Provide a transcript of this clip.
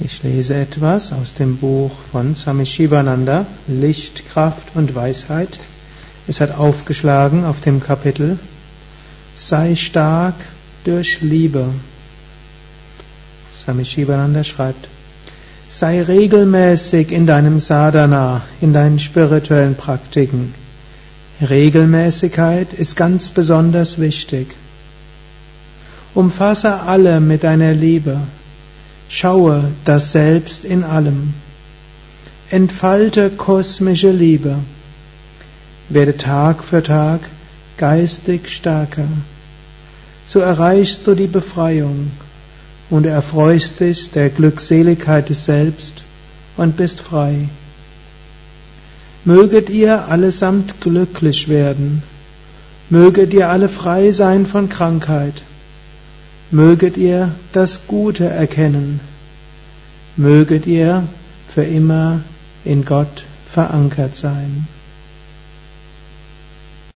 Ich lese etwas aus dem Buch von Swami Shivananda, Licht, Kraft und Weisheit. Es hat aufgeschlagen auf dem Kapitel Sei stark durch Liebe. Swami Shivananda schreibt, sei regelmäßig in deinem Sadhana, in deinen spirituellen Praktiken. Regelmäßigkeit ist ganz besonders wichtig. Umfasse alle mit deiner Liebe. Schaue das Selbst in allem. Entfalte kosmische Liebe. Werde Tag für Tag geistig stärker. So erreichst du die Befreiung und erfreust dich der Glückseligkeit des Selbst und bist frei. Möget ihr allesamt glücklich werden, möget ihr alle frei sein von Krankheit, möget ihr das Gute erkennen, möget ihr für immer in Gott verankert sein.